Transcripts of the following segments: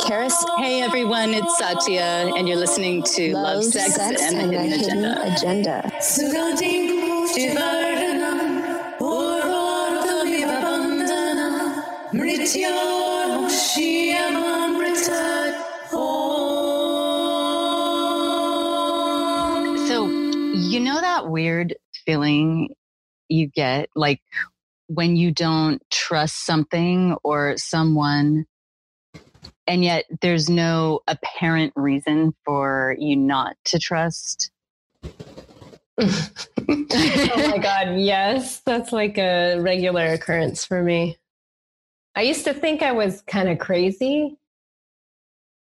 Karis. Hey everyone, it's Satya, and you're listening to Love, Sex, and, the Hidden Agenda. Sugading till världarna Vår vardag leva bandana Mritya Shiamam Ritat So, you know that weird feeling you get like when you don't trust something or someone, and yet there's no apparent reason for you not to trust? oh my god, yes, that's like a regular occurrence for me. I used to think I was kind of crazy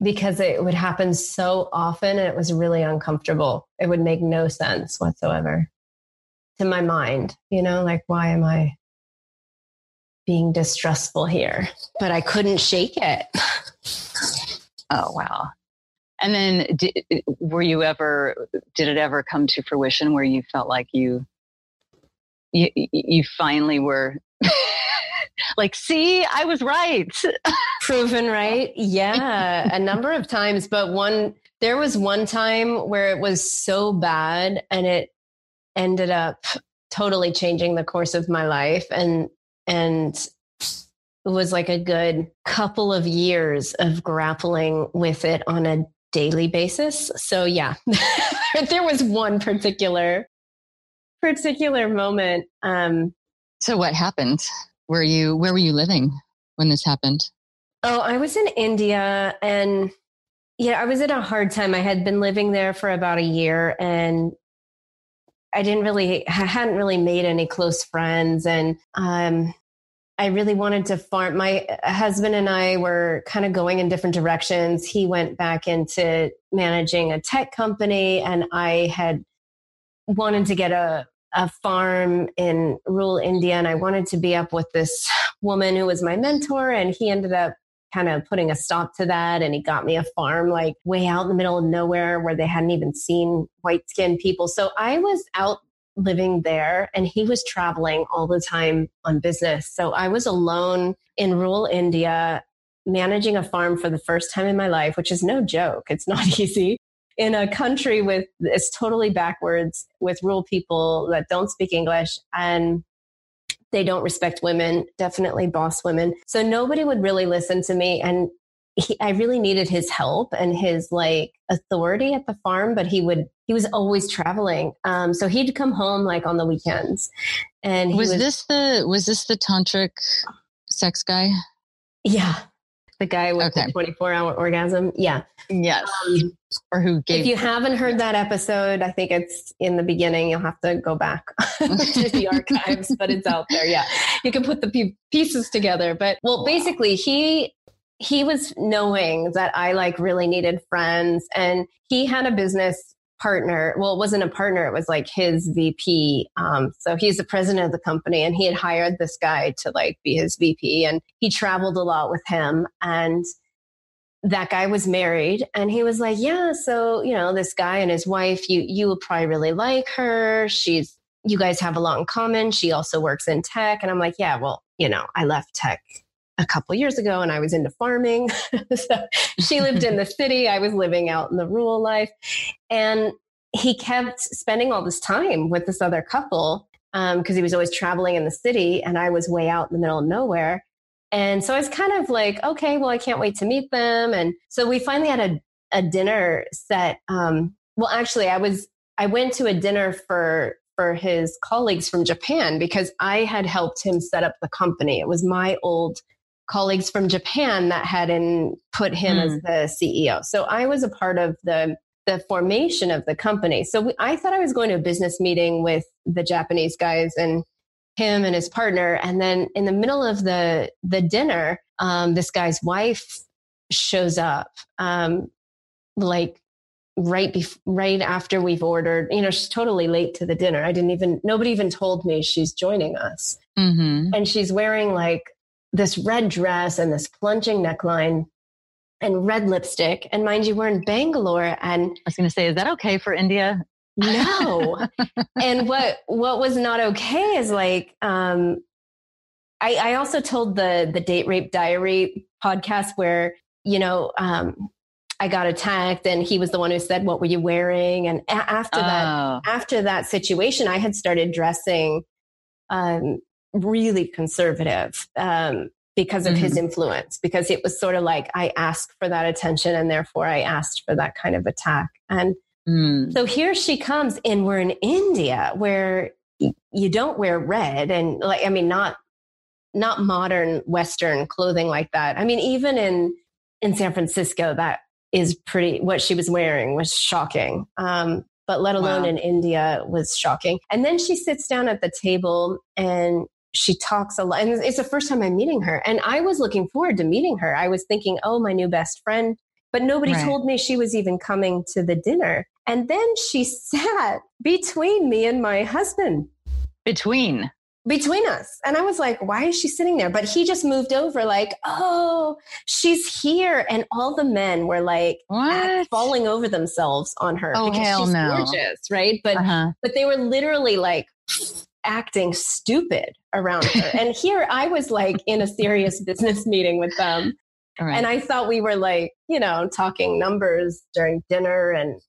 because it would happen so often and it was really uncomfortable. It would make no sense whatsoever to my mind, you know, like why am I being distrustful here? But I couldn't shake it. Oh, wow. And then did, were you ever, did it ever come to fruition where you felt like you, you, you finally were like, see, I was right. Proven right. Yeah, a number of times. But one, there was one time where it was so bad and it ended up totally changing the course of my life. And, and it was like a good couple of years of grappling with it on a daily basis. So yeah, there was one particular particular moment. Um, so what happened? Were you, where were you living when this happened? oh, I was in India and yeah, I was at a hard time. I had been living there for about a year and I didn't really, I hadn't really made any close friends. And um, I really wanted to farm. My husband and I were kind of going in different directions. He went back into managing a tech company, and I had wanted to get a, a farm in rural India. And I wanted to be up with this woman who was my mentor, and he ended up kind of putting a stop to that. And he got me a farm like way out in the middle of nowhere where they hadn't even seen white skinned people. So I was out living there and he was traveling all the time on business. So I was alone in rural India managing a farm for the first time in my life, which is no joke. It's not easy in a country with it's totally backwards with rural people that don't speak English and they don't respect women, definitely boss women. So nobody would really listen to me. And he, I really needed his help and his like authority at the farm, but he would, he was always traveling. Um, so he'd come home like on the weekends. And Was, was, this the, was this the tantric sex guy? yeah, the guy with Okay. the 24 hour orgasm. Yeah. Yes. Um, or who gave if you haven't heard that episode, I think it's in the beginning. You'll have to go back to the archives, but it's out there. Yeah, you can put the pieces together. But well, basically, he he was knowing that I like really needed friends, and he had a business partner. Well, it wasn't a partner; it was like his VP. Um, so he's the president of the company, and he had hired this guy to like be his VP, and he traveled a lot with him and that guy was married and he was like yeah so you know this guy and his wife you you will probably really like her she's you guys have a lot in common she also works in tech and i'm like yeah well you know i left tech a couple years ago and i was into farming so she lived in the city i was living out in the rural life and he kept spending all this time with this other couple because he was always traveling in the city and i was way out in the middle of nowhere and so I was kind of like, okay, well, I can't wait to meet them. And so we finally had a, a dinner set. Um, well, actually, I was I went to a dinner for for his colleagues from Japan because I had helped him set up the company. It was my old colleagues from Japan that had in, put him as the CEO. So I was a part of the the formation of the company. So we, I thought I was going to a business meeting with the Japanese guys and him and his partner. And then in the middle of the the dinner, um, this guy's wife shows up, um, like right bef- right after we've ordered. You know, she's totally late to the dinner. I didn't even nobody even told me she's joining us, Mm-hmm. and she's wearing like this red dress and this plunging neckline and red lipstick. And mind you, we're in Bangalore and I was going to say, is that okay for India? no. and what what was not okay is like um I, I also told the the date rape diary podcast where you know um I got attacked and he was the one who said what were you wearing and after that Oh, after that situation I had started dressing um really conservative um because of his influence because it was sort of like I asked for that attention and therefore I asked for that kind of attack and mm, so here she comes, and we're in India where you don't wear red, and like I mean, not not modern Western clothing like that. I mean, even in in San Francisco, that is pretty. What she was wearing was shocking. Um, but let alone Wow. in India was shocking. And then she sits down at the table and she talks a lot. And it's the first time I'm meeting her. And I was looking forward to meeting her. I was thinking, oh, my new best friend. But nobody Right. told me she was even coming to the dinner. And then she sat between me and my husband, between. between us. And I was like, why is she sitting there? But he just moved over, like, oh, she's here. And all the men were like, What? falling over themselves on her Oh, because hell she's no. gorgeous, right? But Uh-huh. but they were literally like acting stupid around her. and here I was like in a serious business meeting with them. Right. And I thought we were like, you know, talking numbers during dinner and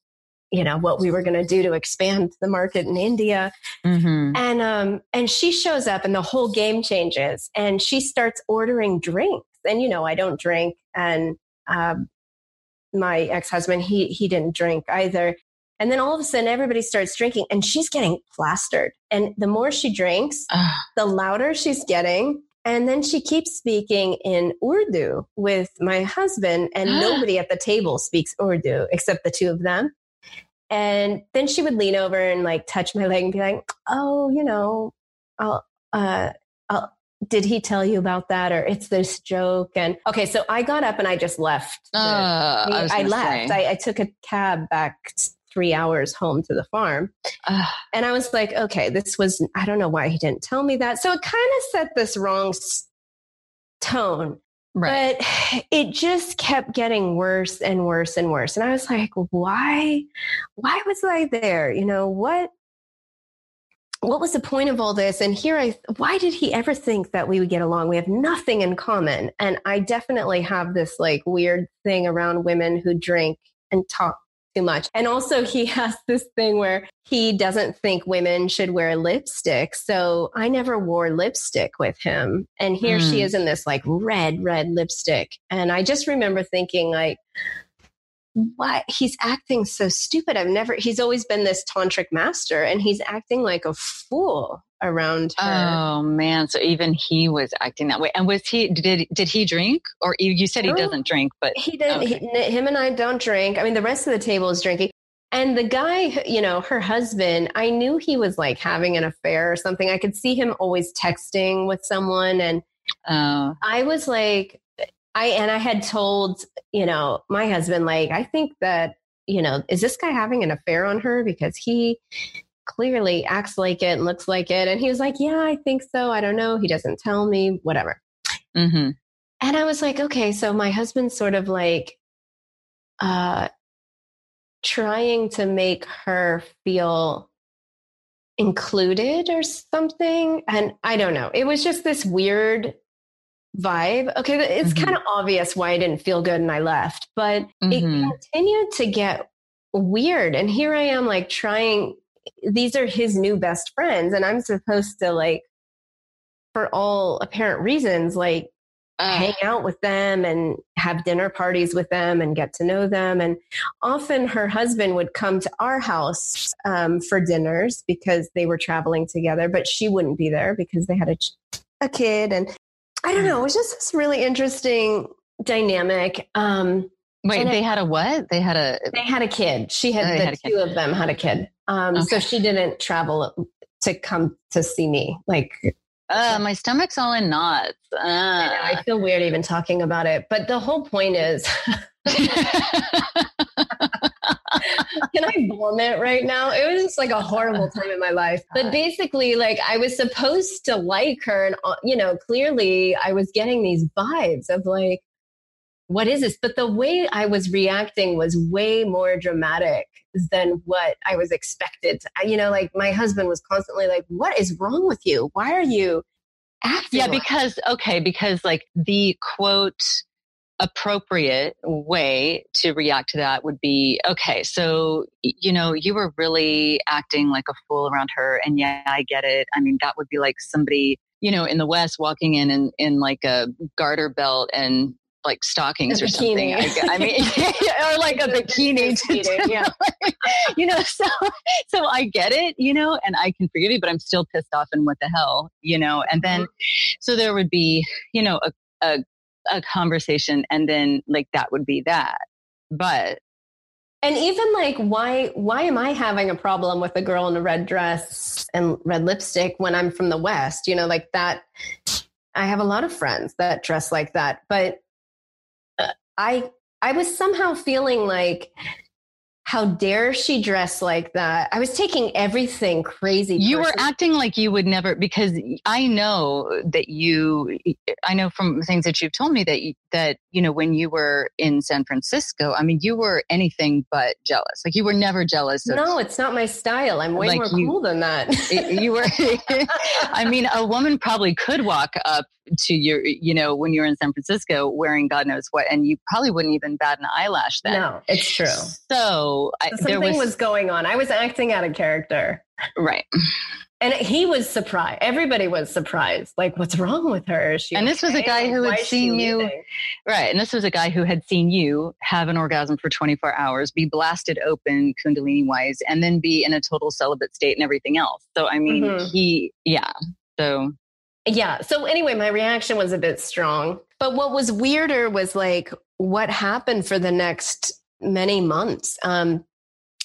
you know what we were going to do to expand the market in India Mhm. and um and she shows up and the whole game changes and she starts ordering drinks and you know I don't drink and um my ex-husband he he didn't drink either and then all of a sudden everybody starts drinking and she's getting plastered and the more she drinks Ah, the louder she's getting. And then she keeps speaking in Urdu with my husband, and nobody at the table speaks Urdu except the two of them. And then she would lean over and like touch my leg and be like, "Oh, you know, I'll, uh, I'll, did he tell you about that, or it's this joke?" And okay, so I got up and I just left. the- uh, I, I, left. I, I took a cab back three hours home to the farm. And I was like, okay, this was, I don't know why he didn't tell me that. So it kind of set this wrong s- tone, right. but it just kept getting worse and worse and worse. And I was like, why, why was I there? You know, what, what was the point of all this? And here I, why did he ever think that we would get along? We have nothing in common. And I definitely have this like weird thing around women who drink and talk too much. And also, he has this thing where he doesn't think women should wear lipstick. So I never wore lipstick with him. And here she Mm. is in this like red, red lipstick. And I just remember thinking, like, why he's acting so stupid. I've never, he's always been this tantric master and he's acting like a fool around her. Oh man! So even he was acting that way. And was he? Did did he drink? Or you, said he No. doesn't drink, but he didn't he, him and i don't drink i mean the rest of the table is drinking and the guy you know her husband i knew he was like having an affair or something i could see him always texting with someone and uh, i was like i and i had told you know my husband like i think that you know is this guy having an affair on her because he clearly acts like it and looks like it and he was like yeah i think so i don't know he doesn't tell me whatever mhm. and I was like, okay, so my husband's sort of like uh trying to make her feel included or something. And I don't know. It was just this weird vibe. Okay, it's Mhm. kind of obvious why I didn't feel good and I left, but Mhm. it continued to get weird. And here I am like trying these are his new best friends and I'm supposed to like for all apparent reasons like Uh, hang out with them and have dinner parties with them and get to know them. And often her husband would come to our house um, for dinners because they were traveling together, but she wouldn't be there because they had a, ch- a kid. And I don't know, it was just this really interesting dynamic. Um, wait, and they it- had a what? They had a. they had a kid. She had Oh, the had a kid. two of them had a kid. Um, So she didn't travel to come to see me. Like Uh, my stomach's all in knots. I, know, I Uh. feel weird even talking about it. But the whole point is can I vomit right now? It was just like a horrible time in my life. But basically, like I was supposed to like her, and uh, you know, clearly I was getting these vibes of like, what is this? But the way I was reacting was way more dramatic than what I was expected. To, you know, like my husband was constantly like, "What is wrong with you? Why are you?" Acting yeah because okay because like the quote appropriate way to react to that would be okay so you know you were really acting like a fool around her and yeah i get it i mean that would be like somebody you know in the west walking in in, in like a garter belt and like stockings or something. I, I mean or like a bikini to yeah. you know so so i get it you know and i can forgive you but i'm still pissed off and what the hell you know and then Mm-hmm. so there would be you know a, a a conversation and then like that would be that but And even like, why why am I having a problem with a girl in a red dress and red lipstick when I'm from the West? You know, like that. I have a lot of friends that dress like that, but I I was somehow feeling like, how dare she dress like that? I was taking everything crazy. you were acting like you would never because i know that you i know from things that you've told me that you, that you know when you were in san francisco i mean you were anything but jealous like you were never jealous of no, it's not my style. I'm way Like more you- cool than that. you were i mean a woman probably could walk up to your you know when you were in san francisco wearing god knows what and you probably wouldn't even bat an eyelash then no, it's true. so I, Something was, was going on. I was acting out of character. right And he was surprised. Everybody was surprised. Like, what's wrong with her? She And this was a guy who had seen you- leaving? right and this was a guy who had seen you have an orgasm for 24 hours be blasted open kundalini wise and then be in a total celibate state and everything else so i mean Mhm. he yeah so Yeah. So anyway, my reaction was a bit strong. But what was weirder was like what happened for the next many months. Um,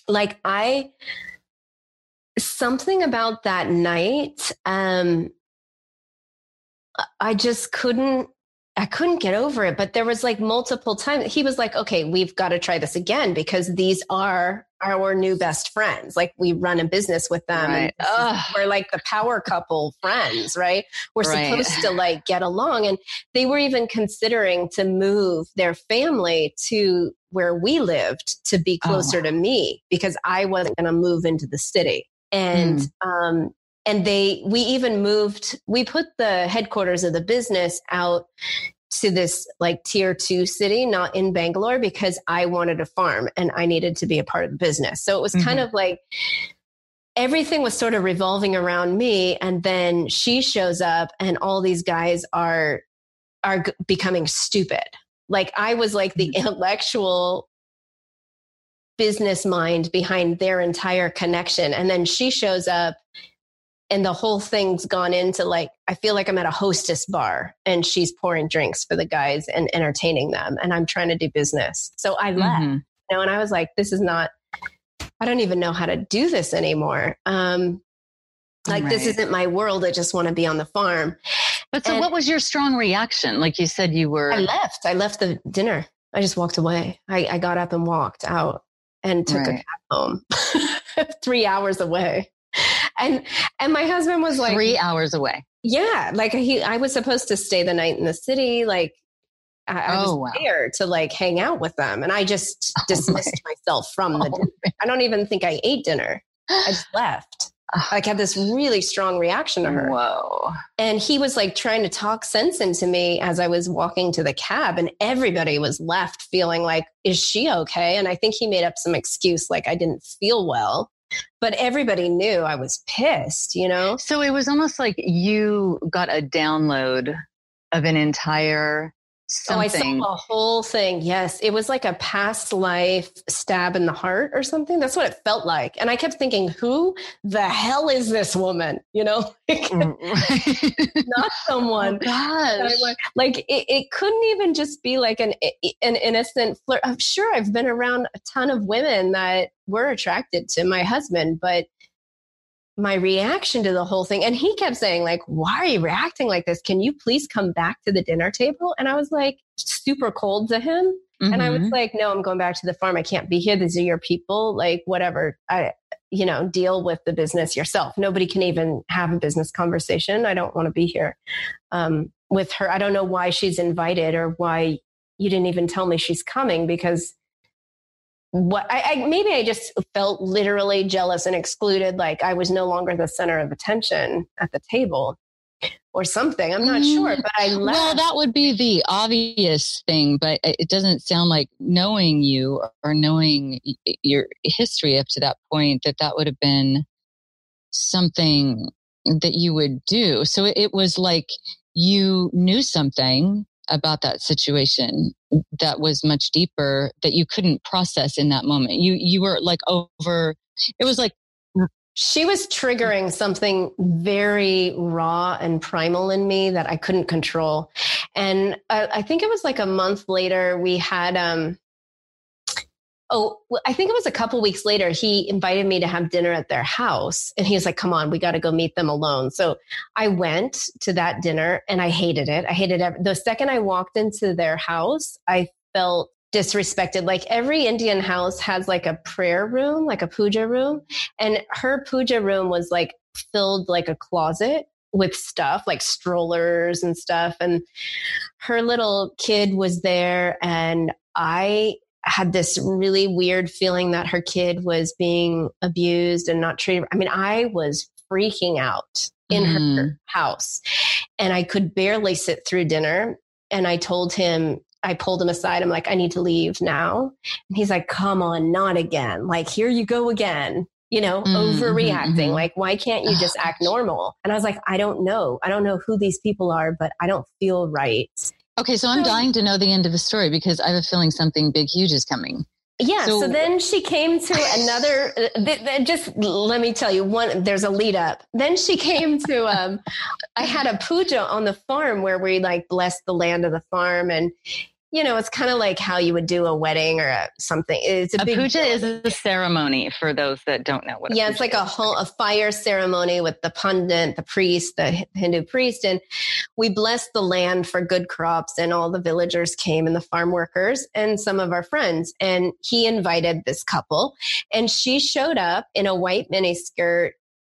like I something about that night, um, I just couldn't I couldn't get over it. But there was like multiple times he was like, okay, we've got to try this again because these are our new best friends. Like we run a business with them. Right. we're like the power couple friends, right? We're Right. supposed to like get along. And they were even considering to move their family to where we lived to be Oh. closer to me because I wasn't going to move into the city. And, Hmm. um, and they, we even moved, we put the headquarters of the business out to this like tier two city, not in Bangalore, because I wanted a farm and I needed to be a part of the business. So it was kind mm-hmm. of like everything was sort of revolving around me. And then she shows up and all these guys are, are becoming stupid. Like I was like the mm-hmm. intellectual business mind behind their entire connection. And then she shows up and the whole thing's gone into like I feel like I'm at a hostess bar and she's pouring drinks for the guys and entertaining them and I'm trying to do business. So I left, mhm. you know, and I was like, this is not I don't even know how to do this anymore. Um like this isn't my world. I just want to be on the farm. but so And- what was your strong reaction like you said you were I left. I left the dinner. I just walked away. I, I got up and walked out and took a cab home. Three hours away. And and my husband was like three hours away Yeah, like he, I was supposed to stay the night in the city. Like I, I was Oh, wow. there to like hang out with them, and I just Oh, dismissed myself from the. Oh. I don't even think I ate dinner. I just left. Like had this really strong reaction to her, whoa and he was like trying to talk sense into me as I was walking to the cab, and everybody was left feeling like, "Is she okay?" And I think he made up some excuse like I didn't feel well, but everybody knew I was pissed. You know. So it was almost like you got a download of an entire Oh, I something. saw a whole thing. Yes. It was like a past life stab in the heart or something. That's what it felt like. And I kept thinking, who the hell is this woman? You know, mm. not oh, someone. oh, I want- Like it, it couldn't even just be like an an innocent flirt. I'm sure I've been around a ton of women that were attracted to my husband, but my reaction to the whole thing. And he kept saying, like, why are you reacting like this? Can you please come back to the dinner table? And I was like, super cold to him. Mm-hmm. And I was mm-hmm. like, no, I'm going back to the farm. I can't be here. These are your people. Like, whatever. I, you know, deal with the business yourself. Nobody can even have a business conversation. I don't want to be here um, with her. I don't know why she's invited or why you didn't even tell me she's coming because what I, I, maybe I just felt literally jealous and excluded, like I was no longer the center of attention at the table or something. I'm not mm, sure, but I left. Well, that would be the obvious thing, but it doesn't sound like knowing you or knowing your history up to that point that that would have been something that you would do. So it was like you knew something about that situation that was much deeper that you couldn't process in that moment. You you were like over it was like she was triggering something very raw and primal in me that I couldn't control. And I, I think it was like a month later we had um oh, I think it was a couple weeks later, he invited me to have dinner at their house. And he was like, come on, we got to go meet them alone. So I went to that dinner and I hated it. I hated it. The second I walked into their house, I felt disrespected. Like every Indian house has like a prayer room, like a puja room. And her puja room was like filled like a closet with stuff like strollers and stuff. And her little kid was there. And I had this really weird feeling that her kid was being abused and not treated. I mean, I was freaking out in mm. her house and I could barely sit through dinner. And I told him, I pulled him aside. I'm like, I need to leave now. And he's like, come on, not again. Like, here you go again, you know, mm-hmm, overreacting. Mm-hmm. Like, why can't you just act normal? And I was like, I don't know. I don't know who these people are, but I don't feel right. Okay, so I'm dying to know the end of the story because I have a feeling something big, huge is coming. Yeah. So, so then she came to another. Uh, th- th- just let me tell you one. There's a lead up. Then she came to. Um, I had a puja on the farm where we like blessed the land of the farm, and you know, it's kind of like how you would do a wedding or a, something. It's a, a big puja is a ceremony for those that don't know what. Yeah, it's like is. a whole a fire ceremony with the pundit, the priest, the Hindu priest, and we blessed the land for good crops. And all the villagers came, and the farm workers, and some of our friends. And he invited this couple, and she showed up in a white miniskirt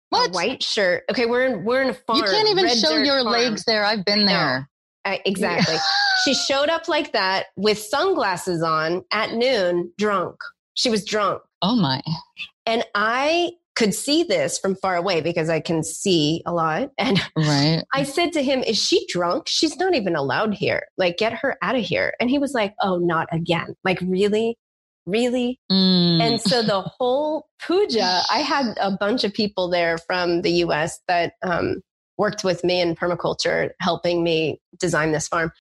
what? A white shirt. Okay, we're in we're in a farm. You can't even show your farm. legs there. I've been there. I, exactly. she showed up like that with sunglasses on at noon, drunk. She was drunk. Oh my. And I could see this from far away because I can see a lot. And right. I said to him, Is she drunk? She's not even allowed here. Like, get her out of here. And he was like, Oh, not again. Like, really? Really? Mm. And so the whole puja, I had a bunch of people there from the US that um, worked with me in permaculture, helping me design this farm.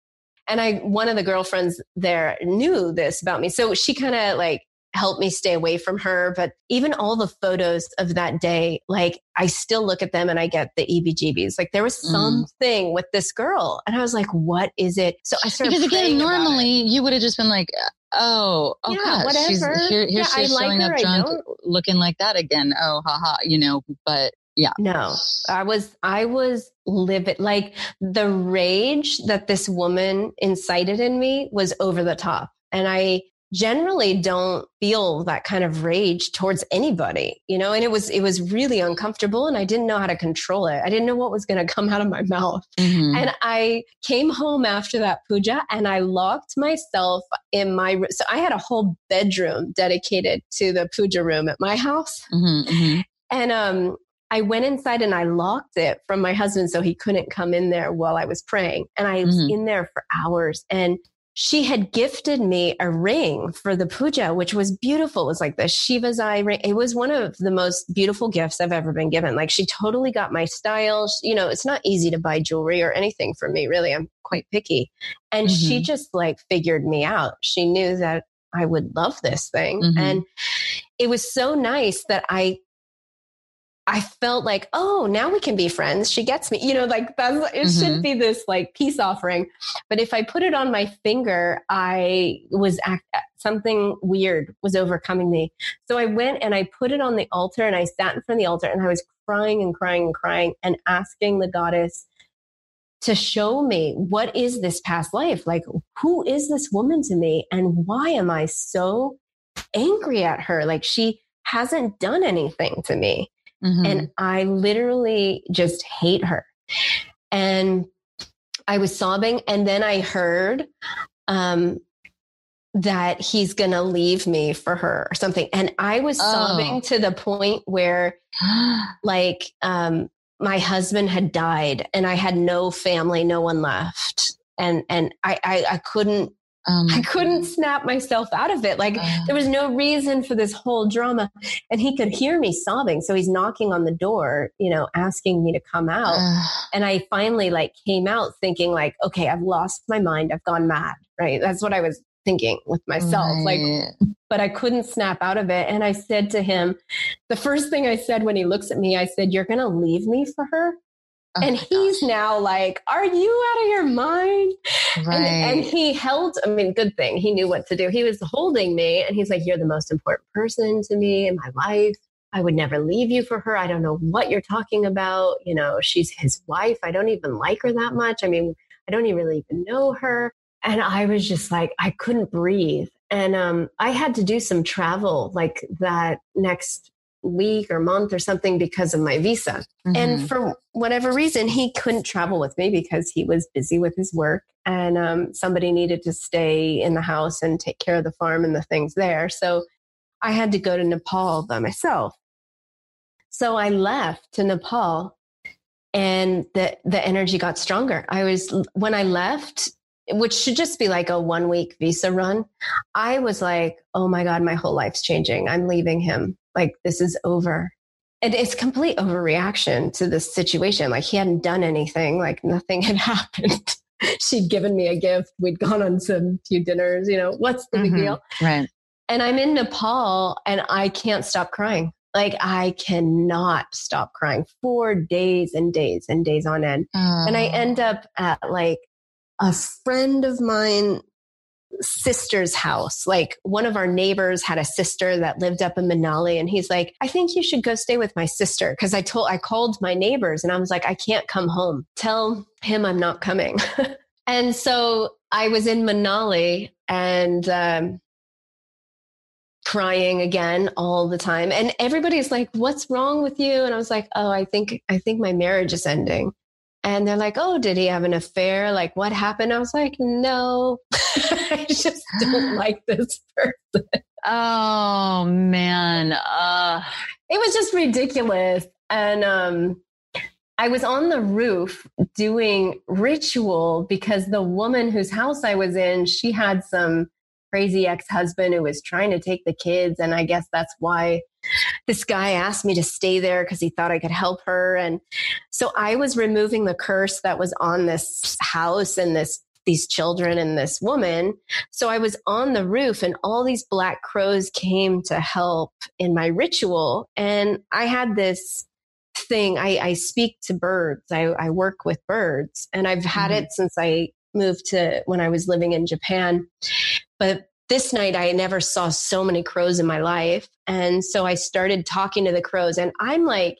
And I, one of the girlfriends there knew this about me. So she kind of like helped me stay away from her. But even all the photos of that day, like I still look at them and I get the EBGBs. Like there was mm. something mm. with this girl. And I was like, what is it? So I started Because again, normally you would have just been like, oh, oh, yeah, gosh, whatever. She's, here, here yeah, she's like showing her, up drunk, looking like that again. Oh, haha, you know, but yeah. No, I was, I was livid. Like the rage that this woman incited in me was over the top. And I generally don't feel that kind of rage towards anybody, you know, and it was, it was really uncomfortable and I didn't know how to control it. I didn't know what was going to come out of my mouth. Mm-hmm. And I came home after that puja and I locked myself in my, so I had a whole bedroom dedicated to the puja room at my house. Mm-hmm, mm-hmm. And um, I went inside and I locked it from my husband so he couldn't come in there while I was praying. And I was mm-hmm. in there for hours. And she had gifted me a ring for the puja, which was beautiful. It was like the Shiva's eye ring. It was one of the most beautiful gifts I've ever been given. Like she totally got my style. You know, it's not easy to buy jewelry or anything for me, really. I'm quite picky. And mm-hmm. she just like figured me out. She knew that I would love this thing. Mm-hmm. And it was so nice that I I felt like, oh, now we can be friends. She gets me, you know, like that's, it mm-hmm. should be this like peace offering. But if I put it on my finger, I was act, something weird was overcoming me. So I went and I put it on the altar and I sat in front of the altar and I was crying and crying and crying and asking the goddess to show me what is this past life? Like, who is this woman to me? And why am I so angry at her? Like, she hasn't done anything to me. Mm-hmm. And I literally just hate her. And I was sobbing. And then I heard um, that he's going to leave me for her or something. And I was oh. sobbing to the point where, like, um, my husband had died and I had no family, no one left. And, and I, I, I couldn't, um, I couldn't snap myself out of it. Like uh, there was no reason for this whole drama and he could hear me sobbing. So he's knocking on the door, you know, asking me to come out. Uh, and I finally like came out thinking like, okay, I've lost my mind. I've gone mad. Right. That's what I was thinking with myself. Right. Like, but I couldn't snap out of it. And I said to him, the first thing I said when he looks at me, I said, You're going to leave me for her? Oh and he's gosh. now like, Are you out of your mind? Right. And, and, he held, I mean, good thing he knew what to do. He was holding me and he's like, You're the most important person to me in my life. I would never leave you for her. I don't know what you're talking about. You know, she's his wife. I don't even like her that much. I mean, I don't even really even know her. And I was just like, I couldn't breathe. And um, I had to do some travel like that next week or month or something because of my visa. Mm-hmm. And for whatever reason, he couldn't travel with me because he was busy with his work and um, somebody needed to stay in the house and take care of the farm and the things there. So I had to go to Nepal by myself. So I left to Nepal and the the energy got stronger. I was when I left, which should just be like a one week visa run. I was like, oh my God, my whole life's changing. I'm leaving him. Like, this is over. And it's complete overreaction to this situation. Like, he hadn't done anything, like, nothing had happened. She'd given me a gift. We'd gone on some few dinners. You know, what's the mm-hmm. big deal? Right. And I'm in Nepal and I can't stop crying. Like I cannot stop crying for days and days and days on end. And I end up at like a friend of mine sister's house. Like one of our neighbors had a sister that lived up in Manali and he's like, I think you should go stay with my sister. Cause I told, I called my neighbors and I was like, I can't come home. Tell him I'm not coming. and so I was in Manali and, um, crying again all the time and everybody's like what's wrong with you and i was like oh i think i think my marriage is ending and they're like, oh, did he have an affair? Like, what happened? I was like, no, I just don't like this person. Oh, man. Uh. It was just ridiculous. And um, I was on the roof doing ritual because the woman whose house I was in, she had some crazy ex husband who was trying to take the kids. And I guess that's why this guy asked me to stay there because he thought I could help her. And so I was removing the curse that was on this house and this these children and this woman. So I was on the roof and all these black crows came to help in my ritual. And I had this thing. I, I speak to birds. I, I, work with birds and I've had mm-hmm. it since I moved to when I was living in Japan. But this night I never saw so many crows in my life. And so I started talking to the crows and I'm like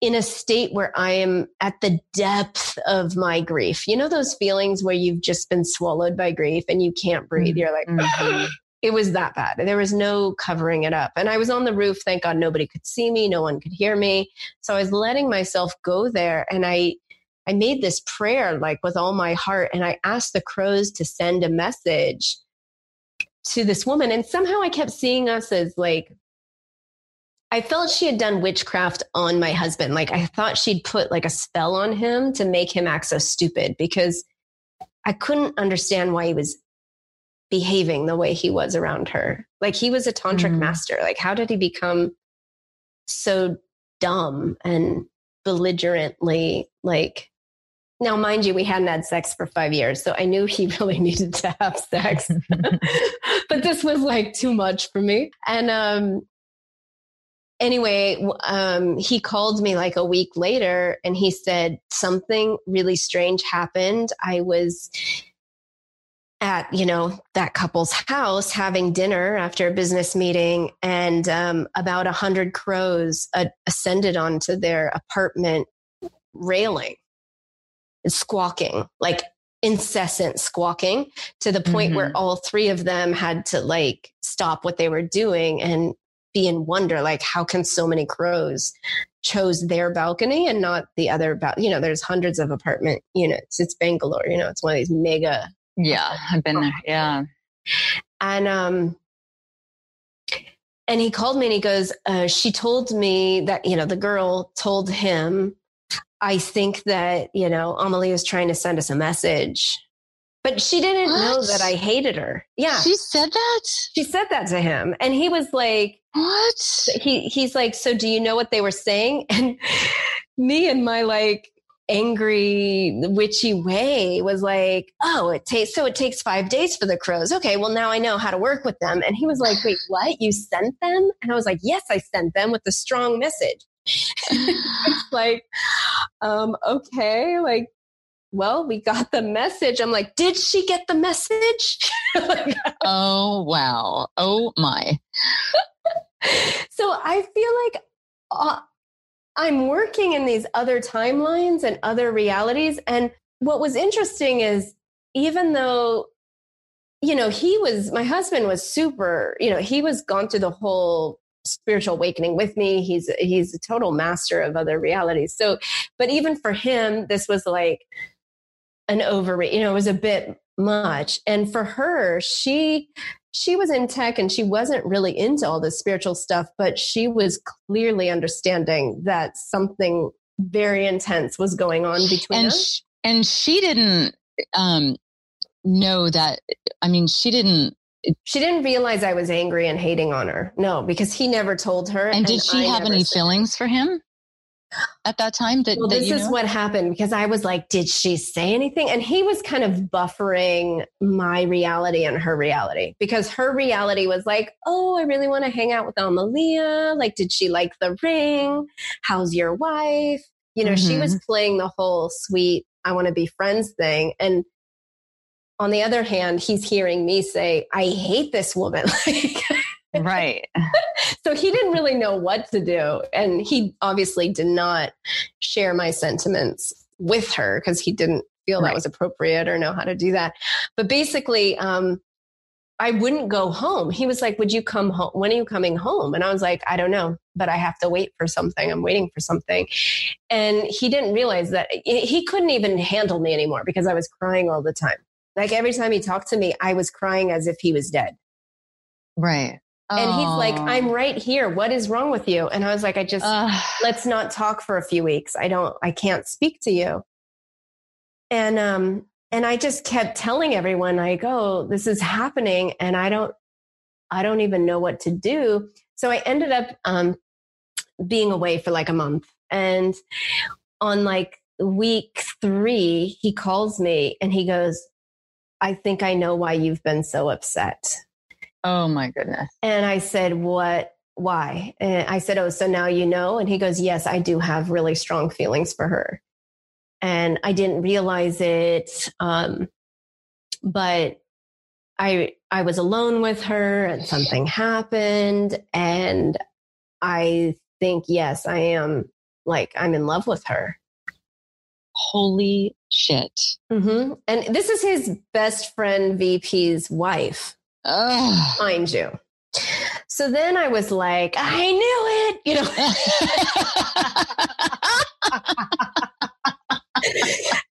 in a state where I am at the depth of my grief. You know those feelings where you've just been swallowed by grief and you can't breathe. You're like mm-hmm. it was that bad. There was no covering it up. And I was on the roof, thank God nobody could see me, no one could hear me. So I was letting myself go there and I I made this prayer like with all my heart and I asked the crows to send a message to this woman. And somehow I kept seeing us as like, I felt she had done witchcraft on my husband. Like I thought she'd put like a spell on him to make him act so stupid because I couldn't understand why he was behaving the way he was around her. Like he was a tantric mm. master. Like how did he become so dumb and belligerently like now, mind you, we hadn't had sex for five years, so I knew he really needed to have sex. but this was like too much for me. And um, anyway, um, he called me like a week later and he said something really strange happened. I was at you know that couple's house having dinner after a business meeting and um, about a hundred crows uh, ascended onto their apartment railing squawking like incessant squawking to the point Mhm. where all three of them had to like stop what they were doing and be in wonder like how can so many crows chose their balcony and not the other bal- you know there's hundreds of apartment units it's bangalore you know it's one of these mega Yeah, I've been there. Yeah. and um and he called me and he goes uh, she told me that you know the girl told him i think that you know amelie was trying to send us a message but she didn't know that i hated her. Yeah. She said that? she said that to him and he was like What? he he's like so do you know what they were saying? And me and my like angry witchy way was like oh it takes so it takes five days for the crows. Okay well now i know how to work with them. And he was like wait what? You sent them? And i was like yes i sent them with a strong message it's like um okay like well we got the message i'm like did she get the message Like, Oh, wow. Oh, my. so I feel like uh, I'm working in these other timelines and other realities. And what was interesting is even though, you know, he was, my husband was super, you know, he was gone through the whole spiritual awakening with me. He's, he's a total master of other realities. So, but even for him, this was like an over, you know, it was a bit much. And for her, she, she was in tech and she wasn't really into all this spiritual stuff, but she was clearly understanding that something very intense was going on between And us. and she didn't um know that I mean, she didn't She didn't realize I was angry and hating on her. No, because he never told her. and did she I have any said- feelings for him at that time that, Well, that this is know? what happened because I was like, did she say anything? And he was kind of buffering my reality and her reality because her reality was like, oh, I really want to hang out with Amalia. Like, did she like the ring? How's your wife? You know, she Mhm. was playing the whole sweet, I want to be friends thing. And on the other hand, he's hearing me say, I hate this woman. Like, right. so he didn't really know what to do. And he obviously did not share my sentiments with her because he didn't feel Right. that was appropriate or know how to do that. But basically, um, I wouldn't go home. He was like, Would you come home? When are you coming home? And I was like, I don't know, but I have to wait for something. I'm waiting for something. And he didn't realize that he couldn't even handle me anymore because I was crying all the time. Like every time he talked to me, I was crying as if he was dead. Right. And he's like, Oh. I'm right here. What is wrong with you? And I was like, I just, Ugh. let's not talk for a few weeks. I don't, I can't speak to you. And, um, and I just kept telling everyone, I go, this is happening and I don't, I don't even know what to do. So I ended up, um, being away for like a month. And on like week three, he calls me and he goes, I think I know why you've been so upset. oh my goodness. And I said, What? Why? And I said, Oh, so now you know? And he goes, Yes, I do have really strong feelings for her. And I didn't realize it. Um, but I I was alone with her and something happened. And I think, yes, I am like I'm in love with her. Holy shit. hmm And this is his best friend VP's wife. Ugh. mind you. So then I was like, I knew it, you know.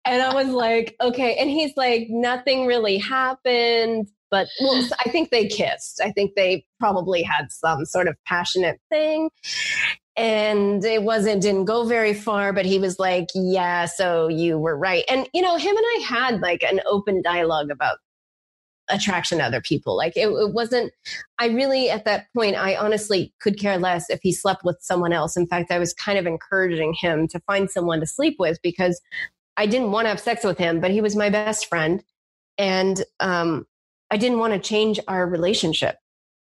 and I was like, okay. And he's like, nothing really happened. But well, I think they kissed. I think they probably had some sort of passionate thing. And it wasn't, didn't go very far, but he was like, yeah, so you were right. And, you know, him and I had like an open dialogue about attraction to other people. Like it, it wasn't, I really, at that point, I honestly could care less if he slept with someone else. In fact, I was kind of encouraging him to find someone to sleep with because I didn't want to have sex with him, but he was my best friend. And um, I didn't want to change our relationship.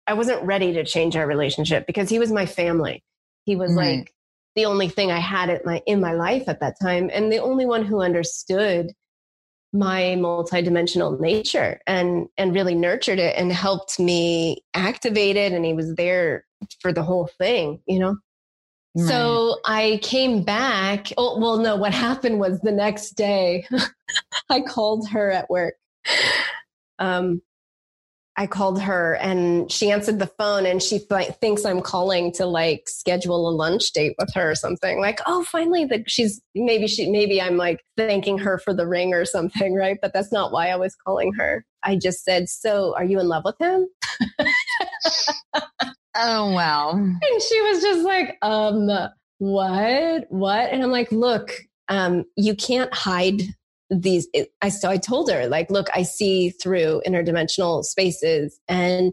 I wasn't ready to change our relationship because he was my family. He was Right. like the only thing I had at my in my life at that time, and the only one who understood my multidimensional nature and and really nurtured it and helped me activate it and he was there for the whole thing you know right. so i came back oh, well no what happened was the next day i called her at work um I called her and she answered the phone and she th- thinks I'm calling to like schedule a lunch date with her or something. Like, oh, finally, that she's maybe she maybe I'm like thanking her for the ring or something, right? But that's not why I was calling her. I just said, "So, are you in love with him?" oh wow! And she was just like, um, what, what? And I'm like, look, um, you can't hide these it, i so i told her like look i see through interdimensional spaces and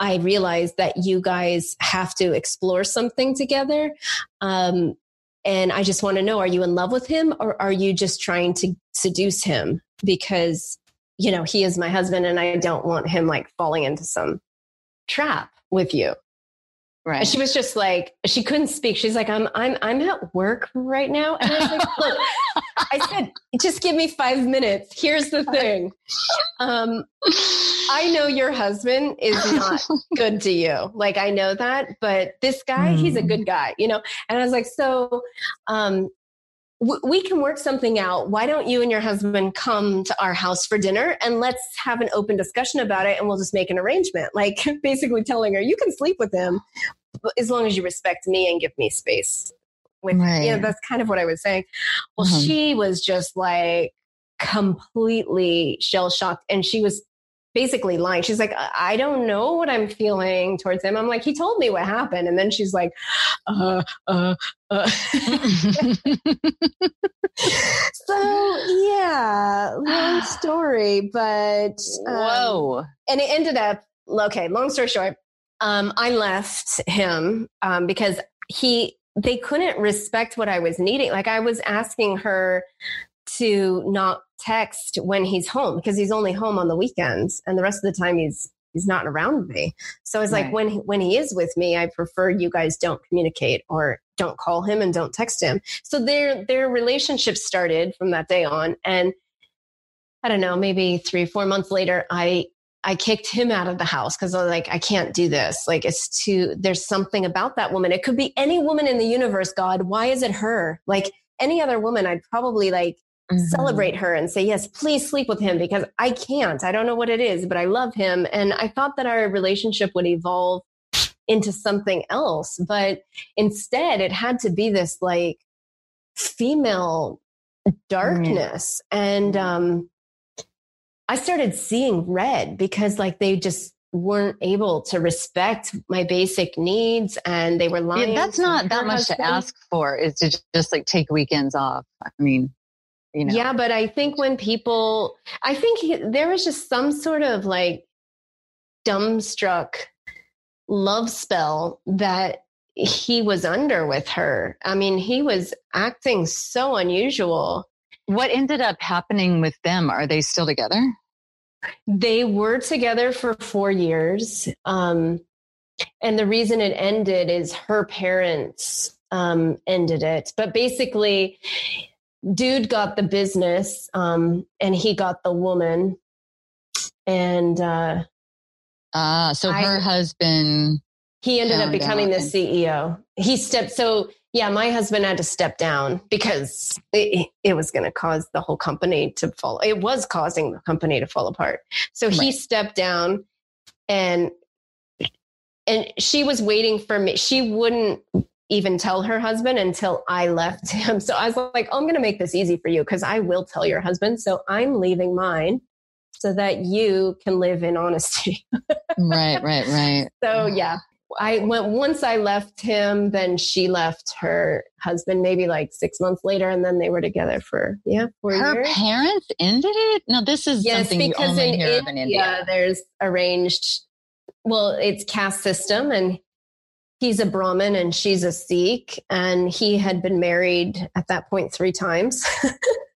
i realized that you guys have to explore something together um, and i just want to know are you in love with him or are you just trying to seduce him? Because you know he is my husband and i don't want him like falling into some trap with you Right. And she was just like, she couldn't speak. She's like, I'm, I'm, I'm at work right now. And I was like, look, I said, just give me five minutes. Here's the thing. Um, I know your husband is not good to you. Like, I know that, but this guy, mm. he's a good guy, you know? And I was like, so, um, we can work something out. Why don't you and your husband come to our house for dinner and let's have an open discussion about it and we'll just make an arrangement. Like basically telling her, you can sleep with him as long as you respect me and give me space. With right. you know, that's kind of what I was saying. Well, mm-hmm. she was just like completely shell shocked and she was basically lying. She's like, I don't know what I'm feeling towards him. I'm like, he told me what happened. And then she's like, uh, uh, uh. so yeah, long story, but um, whoa. And it ended up, okay, long story short, um, I left him um, because he, they couldn't respect what I was needing. Like I was asking her to not text when he's home because he's only home on the weekends and the rest of the time he's he's not around me. So it's right. like when he, when he is with me, I prefer you guys don't communicate or don't call him and don't text him. So their their relationship started from that day on and I don't know, maybe 3 4 months later I I kicked him out of the house because I was like, I can't do this. Like, it's too, there's something about that woman. It could be any woman in the universe, God. Why is it her? Like, any other woman, I'd probably like mm-hmm. celebrate her and say, yes, please sleep with him because I can't. I don't know what it is, but I love him. And I thought that our relationship would evolve into something else. But instead, it had to be this like female darkness. Mm-hmm. And um, I started seeing red because like they just weren't able to respect my basic needs and they were lying. Yeah, that's not that much husband. to ask for is to just, just like take weekends off. I mean, you know. Yeah, but I think when people, I think there was just some sort of like dumbstruck love spell that he was under with her. I mean, he was acting so unusual. What ended up happening with them? Are they still together? They were together for four years. Um, and the reason it ended is her parents um, ended it. But basically, dude got the business um, and he got the woman. And uh ah so I, her husband he ended up becoming the ceo he stepped so yeah my husband had to step down because it, it was going to cause the whole company to fall it was causing the company to fall apart. So right. he stepped down and and she was waiting for me. She wouldn't even tell her husband until I left him. So I was like, oh, I'm going to make this easy for you because I will tell your husband. So I'm leaving mine so that you can live in honesty. right, right, right. So yeah, I went once I left him, then she left her husband maybe like six months later, and then they were together for yeah four her years. Her parents ended it. No, this is yes, something you only in hear India, in India. There's arranged. Well, it's caste system, and he's a Brahmin and she's a Sikh, and he had been married at that point three times.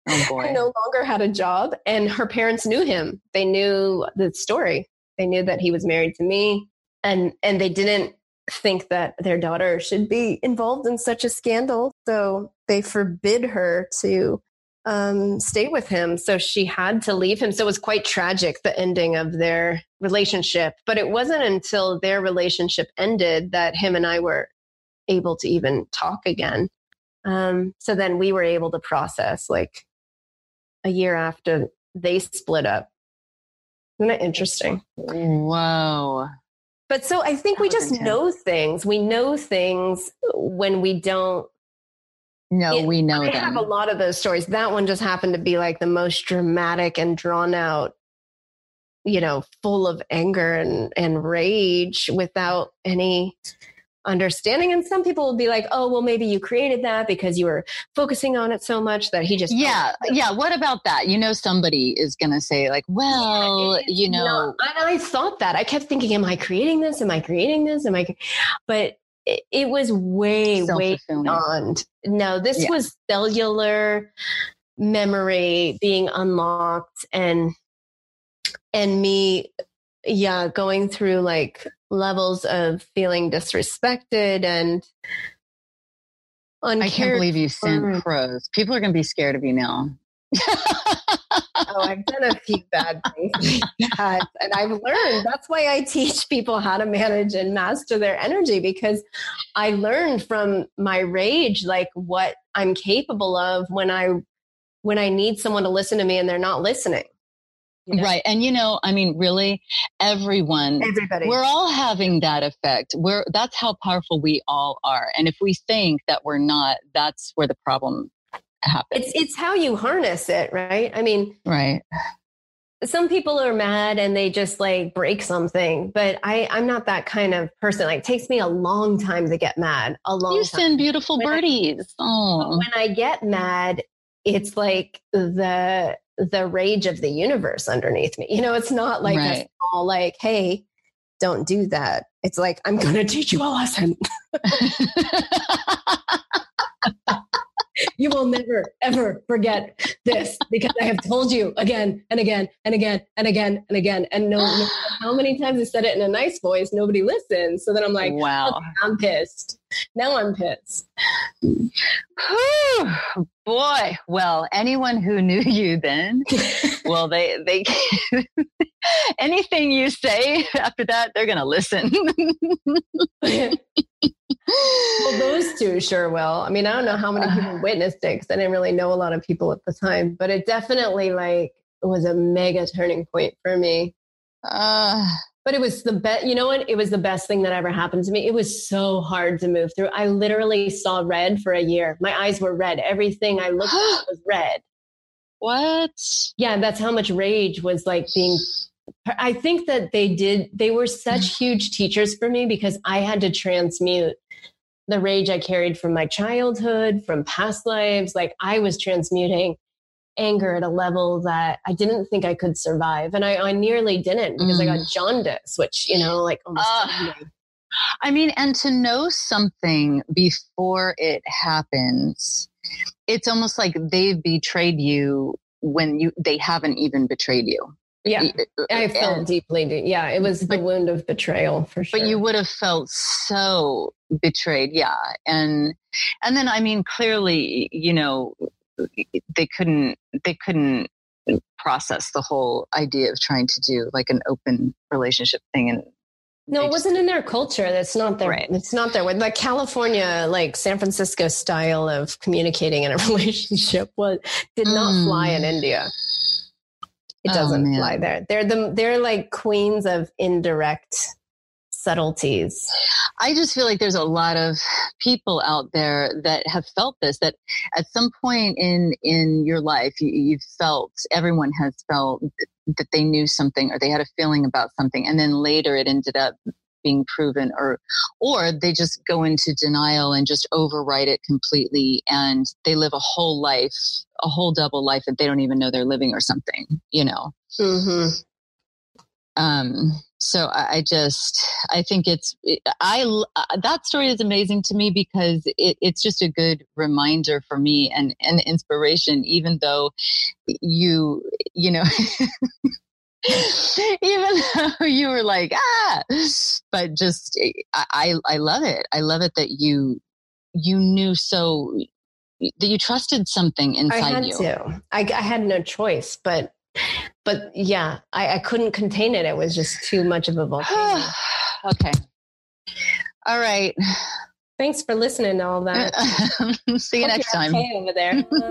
Oh boy. no longer had a job, and her parents knew him. They knew the story. They knew that he was married to me, and and they didn't think that their daughter should be involved in such a scandal. So they forbid her to um, stay with him. So she had to leave him. So it was quite tragic, the ending of their relationship. But it wasn't until their relationship ended that him and I were able to even talk again. Um, so then we were able to process like a year after they split up. Isn't that interesting? Whoa. But so I think That we just intense. know things. We know things when we don't No, Yeah, we know I them. have a lot of those stories. That one just happened to be like the most dramatic and drawn out, you know, full of anger and, and rage without any understanding. And some people will be like, oh, well, maybe you created that because you were focusing on it so much that he just. yeah, yeah. What about that? You know, somebody is going to say, like, well, It's you know, not- and I thought that. I kept thinking, am I creating this? Am I creating this? Am I? But it, it was way, way beyond. No, this Yeah. was cellular memory being unlocked and and me yeah going through like levels of feeling disrespected and I can't believe you sent crows. People are going to be scared of you now. oh i've done a few bad things like that and i've learned that's why i teach people how to manage and master their energy because i learned from my rage like what i'm capable of when i when i need someone to listen to me and they're not listening You know? Right. And, you know, I mean, really, everyone, everybody we're all having that effect. We're, that's how powerful we all are. And if we think that we're not, that's where the problem happens. it's it's how you harness it right i mean right. some people are mad and they just like break something but i i'm not that kind of person like it takes me a long time to get mad a long You time send beautiful When I- birdies. Oh, when I get mad, it's like the the rage of the universe underneath me. You know, it's not like a Right. small like, hey, don't do that. It's like I'm going to teach you a lesson. You will never ever forget this because I have told you again and again and again and again and again. And no, no how many times I said it in a nice voice, nobody listens. So then I'm like, wow. I'm pissed. Now I'm pissed. Whew, boy. Well, anyone who knew you then, well, they, they, anything you say after that, they're going to listen. Well, those two sure will. I mean, I don't know how many people witnessed it because I didn't really know a lot of people at the time, but it definitely like was a mega turning point for me. Uh, But it was the best. You know what? It was the best thing that ever happened to me. It was so hard to move through. I literally saw red for a year. My eyes were red. Everything I looked at was red. what? Yeah, that's how much rage was like being. I think that they did. They were such huge teachers for me because I had to transmute the rage I carried from my childhood, from past lives. Like I was transmuting anger at a level that I didn't think I could survive. And I, I nearly didn't because I got mm. jaundice, which, you know, like almost me. I mean, and to know something before it happens, it's almost like they've betrayed you when you they haven't even betrayed you. yeah. Uh, I uh, And- felt deeply. Yeah, it was the wound of betrayal for sure. but you would have felt so betrayed yeah and and then i mean clearly you know they couldn't they couldn't process the whole idea of trying to do like an open relationship thing and No, it just- wasn't in their culture. That's not their. Right. It's not their way. The California, like San Francisco style of communicating in a relationship was did not Mm. fly in India. It Oh, doesn't man. fly there. They're the they're like queens of indirect subtleties. I just feel like there's a lot of people out there that have felt this that at some point in in your life you, you've felt everyone has felt that they knew something or they had a feeling about something and then later it ended up being proven or or they just go into denial and just overwrite it completely and they live a whole life a whole double life that they don't even know they're living or something you know Mm-hmm. Um so I, I just i think it's i uh, that story is amazing to me because it, it's just a good reminder for me and and inspiration even though you you know even though you were like ah but just I, I i love it i love it that you you knew so that you trusted something inside I had you. to. I, I had no choice, but but yeah, I, I couldn't contain it. It was just too much of a volcano. okay. All right. Thanks for listening to all that. See you Hope next you're time. okay over there.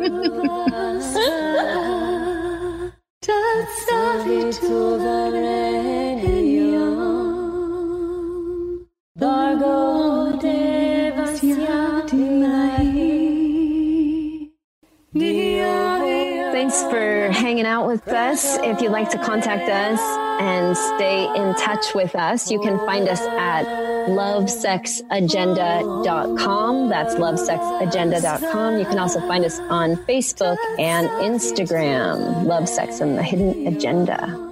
Thanks for hanging out with us. If you'd like to contact us and stay in touch with us, you can find us at lovesexagenda.com. That's lovesexagenda.com. You can also find us on Facebook and Instagram. Love, Sex, and the Hidden Agenda.